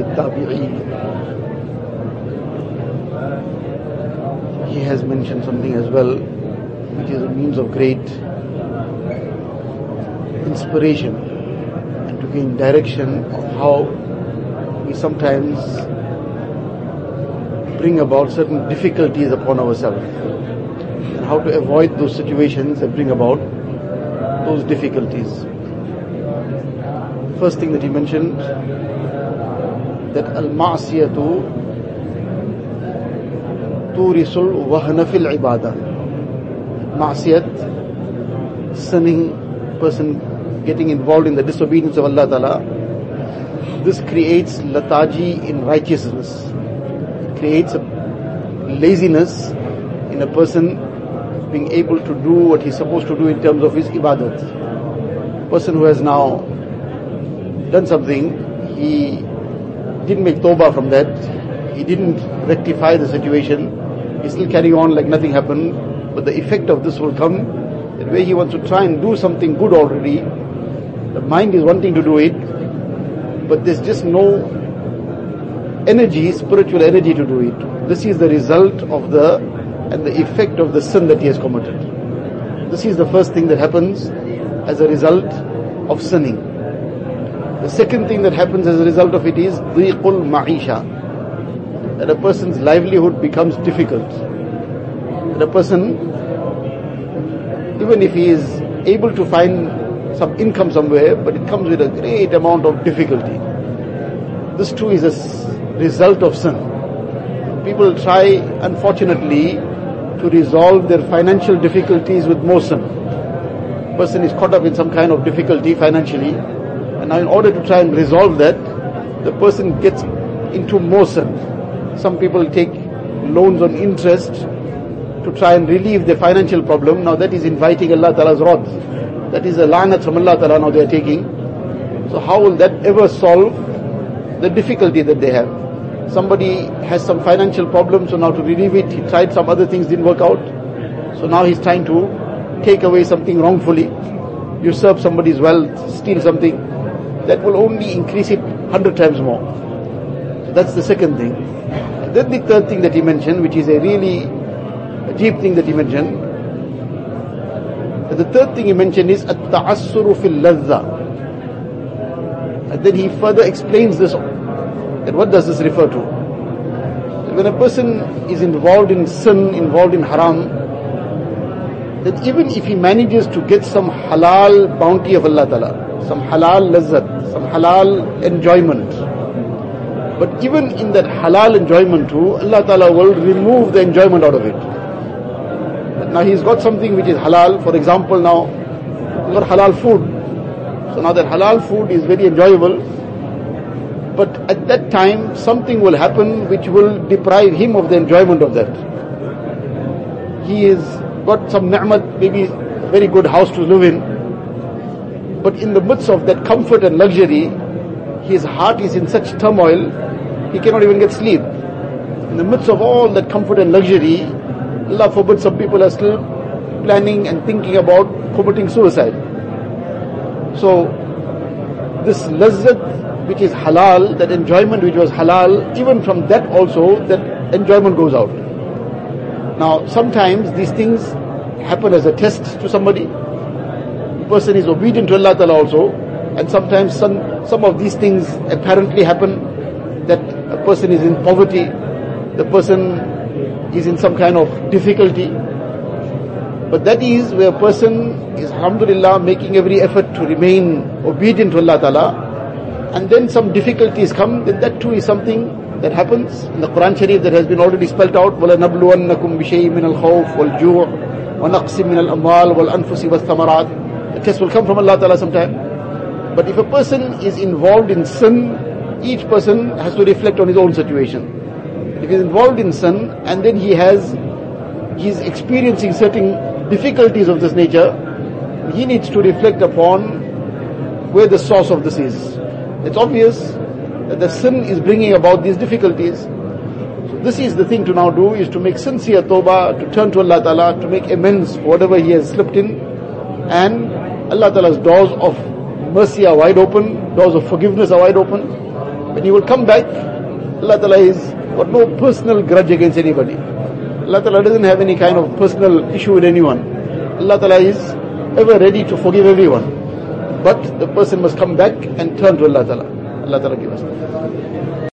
tabi'een. He has mentioned something as well, which is a means of great inspiration and to gain direction of how we sometimes bring about certain difficulties upon ourselves and how to avoid those situations that bring about those difficulties. First thing that he mentioned that al-ma'siyatu turisul wahna fil ibadah. Ma'siyat, sinning person getting involved in the disobedience of Allah Ta'ala, this creates lethargy in righteousness. It creates laziness in a person being able to do what he's supposed to do in terms of his ibadat. Person who has now done something, he didn't make tawbah from that, he didn't rectify the situation, he's still carrying on like nothing happened, but the effect of this will come that where he wants to try and do something good already, the mind is wanting to do it, but there's just no energy, spiritual energy to do it. This is the result of the and the effect of the sin that he has committed. This is the first thing that happens as a result of sinning. The second thing that happens as a result of it is dhiqul ma'isha. That a person's livelihood becomes difficult. That a person, even if he is able to find some income somewhere, but it comes with a great amount of difficulty. This too is a result of sin. People try, unfortunately, to resolve their financial difficulties with more sin. Person is caught up in some kind of difficulty financially, and now in order to try and resolve that, the person gets into motion. Some people take loans on interest to try and relieve their financial problem. Now that is inviting Allah Ta'ala's wrath. That is a lanat from Allah Ta'ala now they are taking. So how will that ever solve the difficulty that they have? Somebody has some financial problem, so now to relieve it, he tried some other things, didn't work out. So now he's trying to take away something wrongfully, usurp somebody's wealth, steal something. That will only increase it hundred times more. So that's the second thing. Then the third thing that he mentioned, which is a really deep thing that he mentioned. The third thing he mentioned is at-ta'assuru fil. And then he further explains this. And what does this refer to? When a person is involved in sin, involved in haram, that even if he manages to get some halal bounty of Allah Ta'ala, some halal lazzat, some halal enjoyment, but even in that halal enjoyment too, Allah Ta'ala will remove the enjoyment out of it. Now he's got something which is halal, for example now, he's got halal food. So now that halal food is very enjoyable, but at that time something will happen which will deprive him of the enjoyment of that. He has got some ni'mat, maybe very good house to live in, but in the midst of that comfort and luxury, his heart is in such turmoil, he cannot even get sleep. In the midst of all that comfort and luxury, Allah forbid some people are still planning and thinking about committing suicide. So, this lazzat which is halal, that enjoyment which was halal, even from that also, that enjoyment goes out. Now, sometimes these things happen as a test to somebody The person is obedient to Allah Ta'ala also, and sometimes some, some of these things apparently happen that a person is in poverty, the person is in some kind of difficulty. But that is where a person is, alhamdulillah, making every effort to remain obedient to Allah Ta'ala. And then some difficulties come, then that too is something that happens. In the Quran Sharif that has been already spelled out, وَلَنَبْلُوَنَّكُمْ بِشَيْءٍ مِّنَ الْخَوْفِ وَالْجُوعِ وَنَقْصٍ مِّنَ الْأَمْوَالِ وَالْأَنفُسِ وَالثَّمَرَاتِ the test will come from Allah Ta'ala sometime. But if a person is involved in sin, each person has to reflect on his own situation. If he's involved in sin and then he has, he's experiencing certain difficulties of this nature, he needs to reflect upon where the source of this is. It's obvious that the sin is bringing about these difficulties. So this is the thing to now do, is to make sincere tawbah, to turn to Allah Ta'ala, to make amends for whatever he has slipped in. And Allah Ta'ala's doors of mercy are wide open, doors of forgiveness are wide open. When you will come back, Allah Ta'ala is got no personal grudge against anybody. Allah Ta'ala doesn't have any kind of personal issue with anyone. Allah Ta'ala is ever ready to forgive everyone. But the person must come back and turn to Allah Ta'ala. Allah Ta'ala give us that.